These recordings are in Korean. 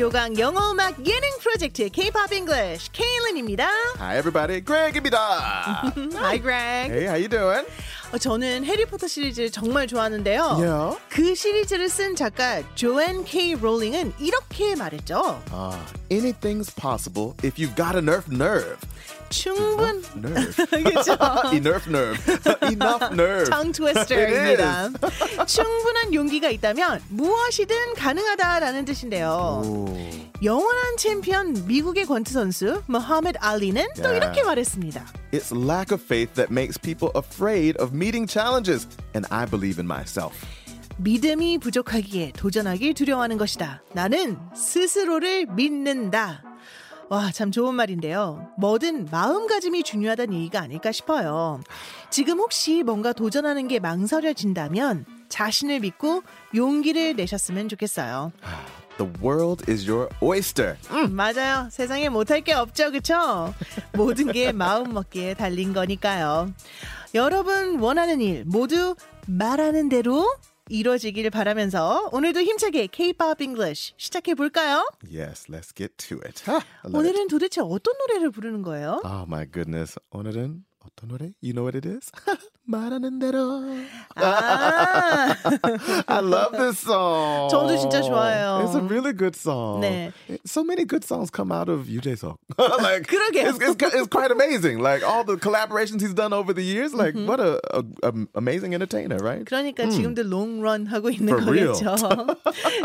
귀요강 영어 음악 예능 프로젝트 K-pop English 케일린입니다. Hi everybody, Greg입니다. Hi Greg. hey, how you doing? 어, 저는 해리포터 시리즈를 정말 좋아하는데요. Yeah. 그 시리즈를 쓴 작가 조앤 K 롤링은 이렇게 말했죠. Uh, anything's possible if you've got a nerve nerve. 충분 Nerve. 그죠? Enough nerve. Enough nerve. tongue twister입니다. 충분한 용기가 있다면 무엇이든 가능하다라는 뜻인데요. Ooh. 영원한 챔피언 미국의 권투 선수 모하메드 알리는 또 Yeah. 이렇게 말했습니다. It's lack of faith that makes people afraid of meeting challenges, and I believe in myself. 믿음이 부족하기에 도전하기 두려워하는 것이다. 나는 스스로를 믿는다. 와, 참 좋은 말인데요. 뭐든 마음가짐이 중요하다는 얘기가 아닐까 싶어요. 지금 혹시 뭔가 도전하는 게 망설여진다면 자신을 믿고 용기를 내셨으면 좋겠어요. The world is your oyster. 맞아요. 세상에 못할 게 없죠. 그쵸? 모든 게 마음 먹기에 달린 거니까요. 여러분 원하는 일 모두 말하는 대로 이루어지길 바라면서 오늘도 힘차게 K-pop English 시작해 볼까요? Yes, let's get to it. 오늘은 도대체 어떤 노래를 부르는 거예요? Oh my goodness. 오늘은 어떤 노래? You know what it is? 말하는 대로. 아, I love this song. 저도 진짜 좋아해요. It's a really good song. 네. So many good songs come out of 유재석. like, 그러게요. It's, it's, it's quite amazing. Like all the collaborations he's done over the years. Like Mm-hmm. what a, a, a amazing entertainer, right? 그러니까 지금도 롱런 하고 있는 For real. 거겠죠.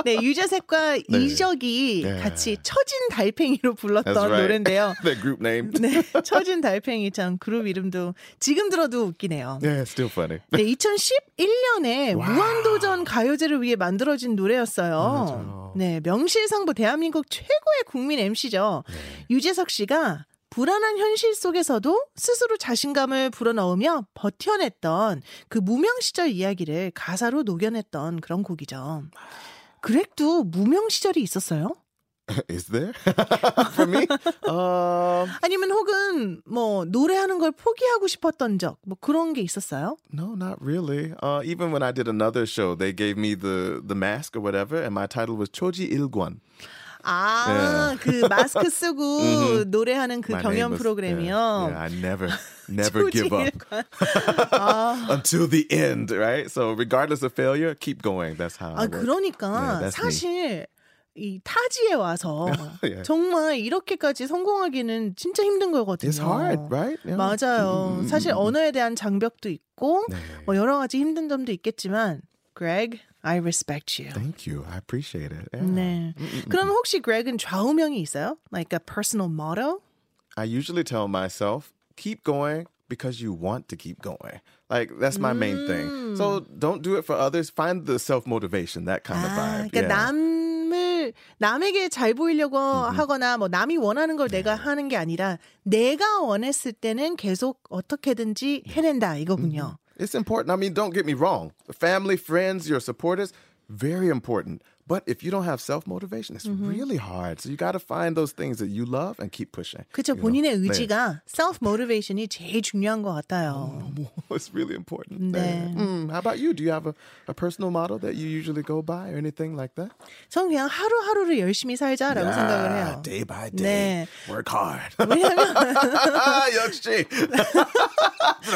네, 유재석과 네. 이적이 네. 같이 처진 달팽이로 불렀던 That's right. 노래인데요. Their group name. 네, 처진 달팽이 참 그룹 이름도 지금 들어도 웃기네요. It's still funny. 네, 2011년에 wow. 무한도전 가요제를 위해 만들어진 노래였어요. 맞아요. 네, 명실상부 대한민국 최고의 국민 MC죠. 네. 유재석 씨가 불안한 현실 속에서도 스스로 자신감을 불어넣으며 버텨냈던 그 무명 시절 이야기를 가사로 녹여냈던 그런 곡이죠. 그렉도 무명 시절이 있었어요? Is there? For me? Um, 아니면 혹은 뭐 노래하는 걸 포기하고 싶었던 적 뭐 그런 게 있었어요? no, not really. Uh, even when I did another show, they gave me the, the mask or whatever, and my title was Choji Ilgwan. 아, 그 마스크 쓰고 노래하는 그 My 경연 name was- 프로그램이요. Yeah, yeah, I never, never give up 아, until the end, right? So regardless of failure, keep going. That's how. 아 I work. 그러니까 Yeah, that's me. 사실 이 타지에 와서 예. 정말 이렇게까지 성공하기는 진짜 힘든 거거든요. It's hard, right? Yeah. 맞아요. 음, 음, 사실 음, 음. 언어에 대한 장벽도 있고 네. 뭐 여러 가지 힘든 점도 있겠지만 Greg, I respect you. Thank you. I appreciate it. Yeah. 네. 그럼 혹시 Greg은 좌우명이 있어요? Like a personal motto? I usually tell myself, keep going because you want to keep going. Like that's my main thing. So don't do it for others. Find the self motivation, that kind of 아, vibe. 그러니까 yeah. 남 을 남에게 잘 보이려고 하거나 뭐 남이 원하는 걸 내가 하는 게 아니라 내가 원했을 때는 계속 어떻게든지 해낸다 이거군요. It's important. I mean, don't get me wrong. Family, friends, your supporters, very important. But if you don't have self motivation, it's really hard. So you got to find those things that you love and keep pushing. 그렇죠. you know? 본인의 네. 의지가 self motivation이 제일 중요한 것 같아요. it's really important. 네. Mm, how about you? Do you have a, a personal motto that you usually go by or anything like that? 저는 그냥 하루하루를 열심히 살자라고 생각을 해요. Day by day. 네. Work hard. 왜냐면 역시.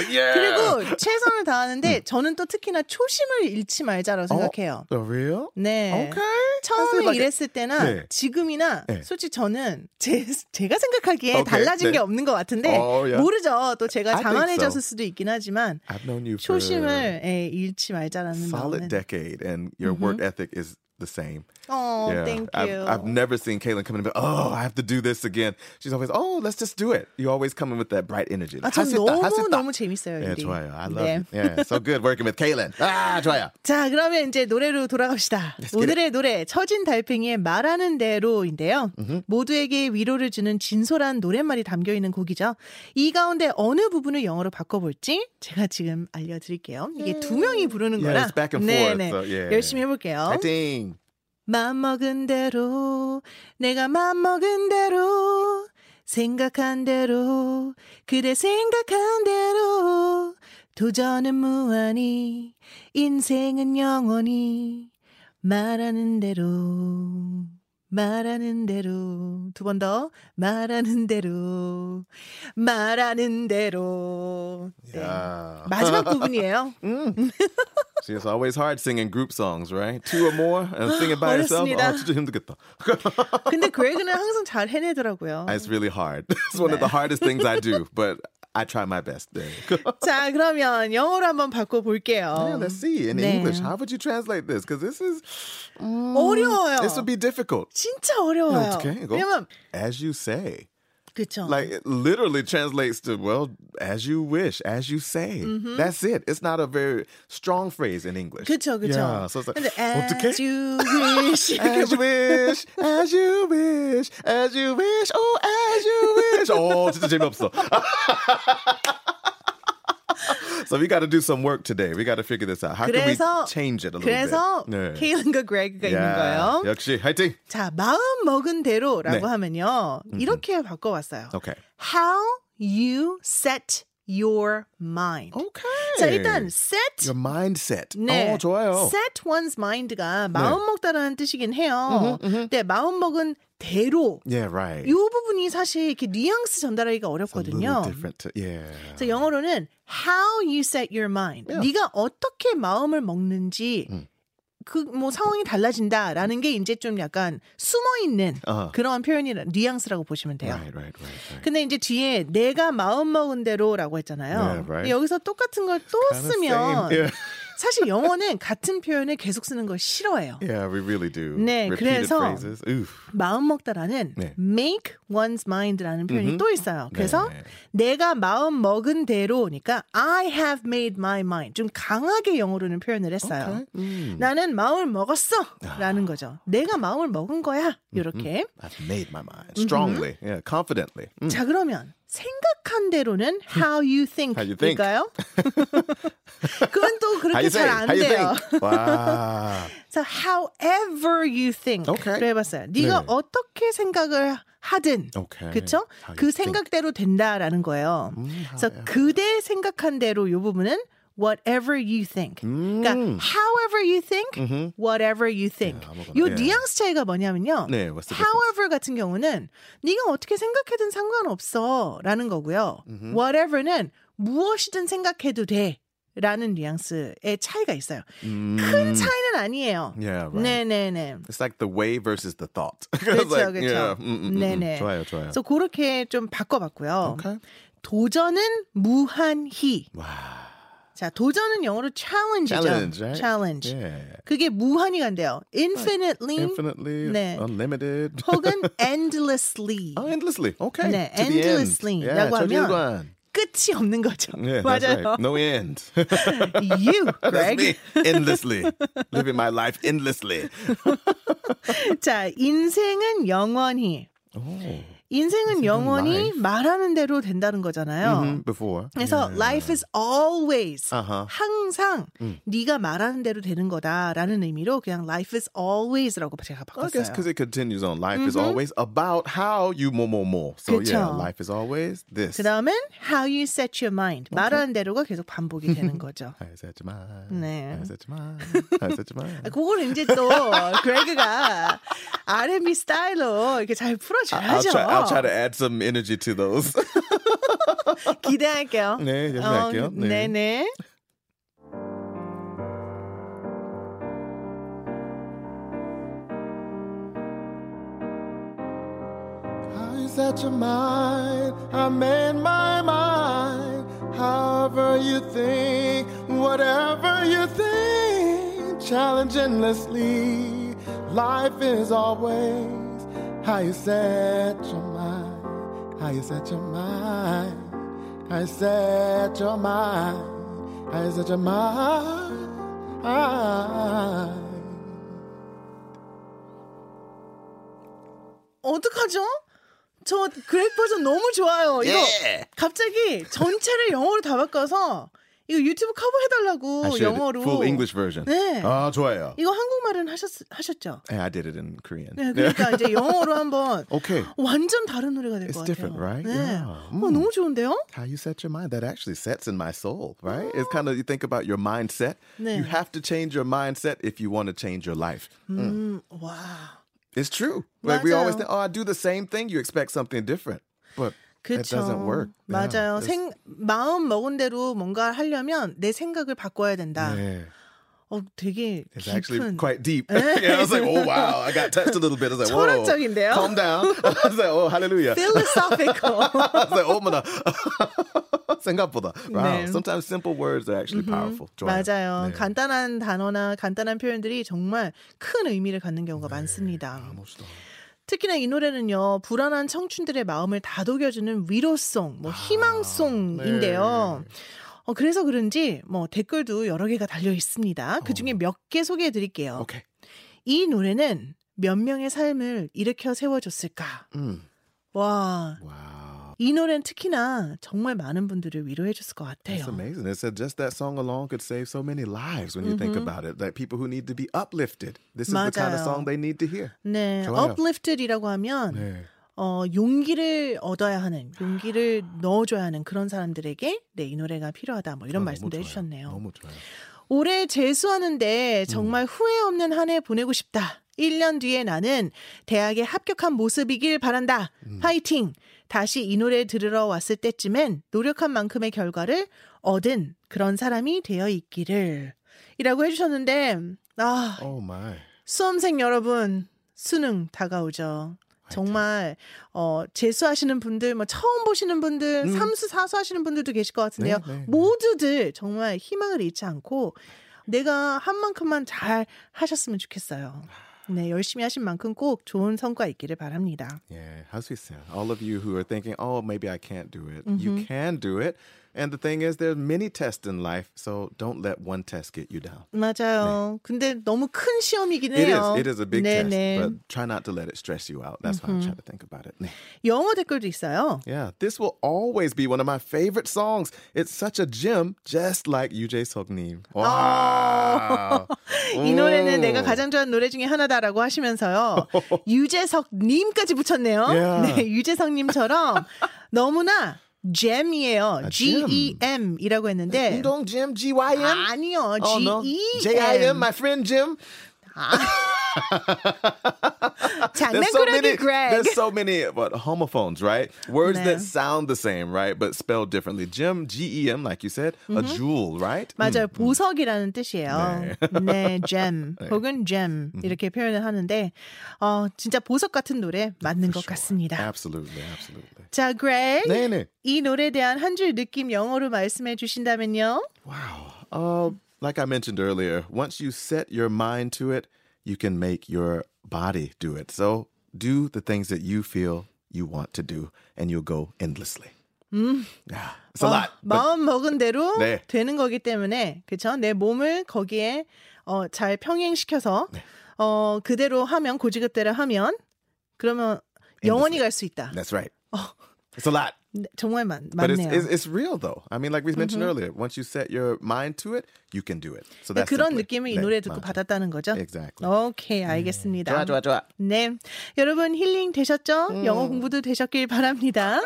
yeah. 그리고 최선을 다하는데 저는 또 특히나 초심을 잃지 말자라고 생각해요. Oh, real? 네. Okay. 처음에 like 일했을 때나 네. 지금이나 네. 솔직히 저는 제, 제가 생각하기에 오케이. 달라진 네. 게 없는 것 같은데 어, 야. 모르죠. 또 제가 자만해졌을 so. 수도 있긴 하지만 초심을 예, 잃지 말자라는 solid 마음은. decade, and your work ethic is the same. 어, yeah, thank I've, you. I've never seen Caitlin come in and be, oh, I have to do this again. She's always, oh, let's just do it. You always come in with that bright energy. 아, 전 너무 있다. 너무 재밌어요. Yeah, 일이. 좋아요. I love 네. it. Yeah, so good working with Caitlin. 아, 좋아요. 자, 그러면 이제 노래로 돌아갑시다. 오늘의 노래 처진 달팽이의 말하는 대로인데요. 모두에게 위로를 주는 진솔한 노랫말이 담겨 있는 곡이죠. 이 가운데 어느 부분을 영어로 바꿔볼지 제가 지금 알려드릴게요. 이게 두 명이 부르는 Yeah, 거라. it's back and 네, forth, 네. so, yeah. 열심히 해볼게요. 파이팅. 맘먹은 대로 내가 맘먹은 대로 생각한 대로 그대 생각한 대로 도전은 무한히 인생은 영원히 말하는 대로 말하는 대로 두 번 더 말하는 대로 말하는 대로 네. Yeah. 마지막 부분이에요. See, it's always hard singing group songs, right? Two or more and sing it by yourself. 어, 진짜 힘들겠다. 근데 그레그는 항상 잘 해내더라고요. It's really hard. It's one of the hardest things I do, but I try my best. There. 자, 그러면 영어로 한번 바꿔 볼게요. Yeah, let's see in 네. English. How would you translate this? Because this is 어려워요. this would be difficult. 진짜 어려워요. 어떡해, 이거? 왜냐면 As you say. 그쵸. Like it literally translates to well, as you wish, as you say. That's it. It's not a very strong phrase in English. 그쵸, 그쵸. Yeah, so it's like 근데 어떡해? as you wish. As you wish, as you wish, as you wish, oh, as you wish. 어, 진짜 재미없어. so we got to do some work today. We got to figure this out. How can we 그래서 change it a little 그래서 bit? 네. 케일린과 그레그가 있는 거예요. 역시 화이팅. 자, 마음 먹은 대로라고 네. 하면요. 이렇게 바꿔왔어요. Okay. How you set your mind. Okay. 자, 일단 set your mindset. 네. 어, 좋아요. set one's mind가 마음 먹다라는 뜻이긴 해요. 근데 마음 먹은 대로 Yeah, right. 이 부분이 사실 이렇게 뉘앙스 전달하기가 어렵거든요. To, yeah. 그래서 영어로는 how you set your mind. 네가 어떻게 마음을 먹는지 음. 그뭐 상황이 달라진다라는 게 이제 좀 약간 숨어 있는 어허. 그런 표현이 뉘앙스라고 보시면 돼요. Right, right, right. 근데 이제 뒤에 내가 마음 먹은 대로라고 했잖아요. 여기서 똑같은 걸 또 쓰면. Yeah. 사실 영어는 같은 표현을 계속 쓰는 걸 싫어해요. Yeah, we really do. 네, 그래서. 마음 먹다라는 네. make one's mind라는 표현이 또 있어요. 그래서 네. 내가 마음 먹은 대로니까 I have made my mind. 좀 강하게 영어로는 표현을 했어요. Okay. 음. 나는 마음을 먹었어 아. 라는 거죠. 내가 마음을 먹은 거야. 이렇게. I've made my mind strongly. Yeah, confidently. 음. 자, 그러면 생각한 대로는 how you think. How you think. 일까요? 그건 또 그렇게? 잘 안 돼요. 와. 그래서 however you think. Okay. 를 해봤어요. 네가 네. 어떻게 생각을 하든. Okay. 그쵸? 그 think. 생각대로 된다라는 거예요. 그래서 그대 생각한 대로 이 부분은 whatever you think. 그러니까 however you think, whatever you think. 아무거나. 요 예. 뉘앙스 차이가 뭐냐면요. 네, what's the however 같은 경우는 네가 어떻게 생각해든 상관없어라는 거고요. whatever는 무엇이든 생각해도 돼. 라는 뉘앙스의 차이가 있어요. 큰 차이는 아니에요. Mm. Yeah, right. 네네네. It's like the way versus the thought. 그렇죠, like, 그렇죠. yeah, 음, 음, 음, 음. 네네. 좋아요, 좋아요. 그래서 그렇게 좀 바꿔봤고요. Okay. 도전은 무한히. 와. 자, 도전은 영어로 challenge죠. Challenge, right? challenge. Yeah. 그게 무한히 간대요. infinitely Infinitely, 네. unlimited. 혹은 endlessly. oh, endlessly. Okay. 네, to the end. endlessly라고 Yeah, 하면 저질관. 끝이 없는 거죠. Yeah, 맞아요. right. No end. You, Greg. Endlessly. Living my life endlessly. 자, 인생은 영원히. Oh. 인생은 영원히. 말하는 대로 된다는 거잖아요. Mhm, Before. 그래서 life is always 아하. 항상 네가 말하는 대로 되는 거다라는 의미로 그냥 life is always라고 제가 I guess 바꿨어요. because it continues on. Life is always about how you more, more, more. So yeah, 그쵸. life is always this. 그 다음엔 how you set your mind. 말하는 대로가 계속 반복이 되는 거죠. How you set your mind. 네. How you set your mind. How you set your mind. 그걸 이제 또 그레그가 R&B 스타일로 이렇게 잘 I'll 풀어줘야죠. try, I'll try to add some energy to those. 기대할게요. 네, 열심히 할게요. 네. 네네. How you set your mind? I made my mind. However you think, whatever you think, challenge endlessly. Life is always how you set your mind. You set your mind. You set your mind. You set your mind. 어떡하죠? 저 그렉 버전 너무 좋아요. 이거 예. 갑자기 전체를 영어로 다 바꿔서 이거 유튜브 커버 해달라고 I should. 영어로. Full English version. 네. 아, 좋아요. 이거 한국말은 하셨 하셨죠? Yeah, I did it in Korean. 네, 그러니까 이제 영어로 한번 Okay. 완전 다른 노래가 될 It's 것 같아요. different, right? 네. Yeah. 어, 너무 좋은데요? How you set your mind, that actually sets in my soul, right? It's kind of, you think about your mindset. 네. You have to change your mindset if you want to change your life. 음, 와. It's true. Like we always 맞아요. think, oh, I do the same thing. You expect something different, but Yeah, 맞아요. 생, 마음 먹은 대로 뭔가 하려면 내 생각을 바꿔야 된다. Yeah. 어, 되게 It's actually 깊은 quite deep. yeah, I was like, oh wow, I got touched a little bit. I was like, whoa, 철학적인데요? calm down. I was like, oh hallelujah. philosophical. I was like, 어머나. 생각보다. Wow. 네. Sometimes simple words are actually powerful. 좋아요. 맞아요. 네. 간단한 단어나 간단한 표현들이 정말 큰 의미를 갖는 경우가 네. 많습니다. 아, 멋있다. 특히나 이 노래는요, 불안한 청춘들의 마음을 다독여주는 위로송, 뭐 희망송인데요. 네. 어, 그래서 그런지 뭐 댓글도 여러 개가 달려 있습니다. 그 중에 몇 개 소개해 드릴게요. Okay. 이 노래는 몇 명의 삶을 일으켜 세워줬을까? Mm. 와, Wow. 이 노래는 특히나 정말 많은 분들을 위로해 줬을 것 같아요. amazing. It said just that song alone could save so many lives when you think about it. Like people who need to be uplifted. This is the kind of 맞아요. song they need to hear. 네, 좋아요. uplifted이라고 하면 네. 어, 용기를 얻어야 하는, 용기를 넣어줘야 하는 그런 사람들에게 네, 이 노래가 필요하다. 뭐 이런 아, 말씀도 좋아요. 해주셨네요. 너무 좋아요. 올해 재수하는데 정말 음. 후회 없는 한 해 보내고 싶다. 1년 뒤에 나는 대학에 합격한 모습이길 바란다. 음. 파이팅! 다시 이 노래 들으러 왔을 때쯤엔 노력한 만큼의 결과를 얻은 그런 사람이 되어 있기를. 이라고 해주셨는데, 아, Oh. 수험생 여러분, 수능 다가오죠. 정말 어 재수하시는 분들, 뭐 처음 보시는 분들, 음. 삼수 사수 하시는 분들도 계실 것 같은데요. 네, 네, 네. 모두들 정말 희망을 잃지 않고 내가 한 만큼만 잘 하셨으면 좋겠어요. 네, 열심히 하신 만큼 꼭 좋은 성과 있기를 바랍니다. Yeah, how's we sound? All of you who are thinking, oh, maybe I can't do it. Mm-hmm. You can do it. And the thing is, there's many tests in life, so don't let one test get you down. 맞아요. 근데 너무 큰 시험이긴 It is. 해요. It is a big 네, test, 네. but try not to let it stress you out. That's how I'm trying to think about it. 네. 영어 댓글도 있어요. Yeah, this will always be one of my favorite songs. It's such a gem, just like UJ Soknim. Wow. 이 노래는 오. 내가 가장 좋아하는 노래 중에 하나다라고 하시면서요. 유재석 님까지 붙였네요. Yeah. 네, 유재석 님처럼 너무나 잼이에요. 아, G E M이라고 했는데 운동 Jim G-Y-M? 아니요. Oh, G no. E J-I-M, my friend Jim. There's so many, Greg. there's so many what, homophones, right? Words 네. that sound the same, right? But spelled differently. Jim, G-E-M, like you said. A jewel, right? 맞아요. 보석이라는 뜻이에요. 네, gem 혹은 gem 이렇게 표현을 하는데 어, 진짜 보석 같은 노래 맞는 것 같습니다. Absolutely, absolutely. 자, Greg. 네네. 이 노래에 대한 한 줄 느낌 영어로 말씀해 주신다면요? Wow. Uh, like I mentioned earlier, once you set your mind to it, you can make your body do it. So do the things that you feel you want to do, and you'll go endlessly. Yeah, it's a 어, lot. 마음 먹은 대로 네. 되는 거기 때문에 그렇죠. 내 몸을 거기에 어, 잘 평행시켜서 네. 어, 그대로 하면 고지급대로 하면 그러면 영원히 갈 수 있다. that's right. It's a lot. 네, 정말 많, But it's, 많네요. it's, it's real though. I mean, like we mentioned earlier, once you set your mind to it, you can do it. So 네, that's 그런 simply- 느낌을 이 네, 노래 듣고 맞아. 받았다는 거죠? Exactly. 오케이, 알겠습니다. 좋아, 좋아, 좋아. 네. 여러분 힐링 되셨죠? 영어 공부도 되셨길 바랍니다.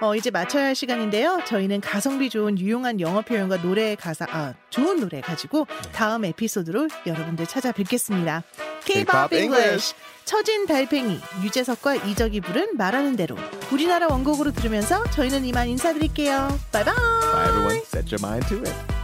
어, 이제 마쳐야 할 시간인데요. 저희는 가성비 좋은 유용한 영어 표현과 노래 가사, 아, 좋은 노래 가지고 다음 에피소드로 여러분들 찾아뵙겠습니다. K-pop. English. 처진 달팽이, 유재석과 이적이 부른 말하는 대로. 우리나라 원곡으로 들으면서 저희는 이만 인사드릴게요. 바이바이. Bye, everyone. Set your mind to it.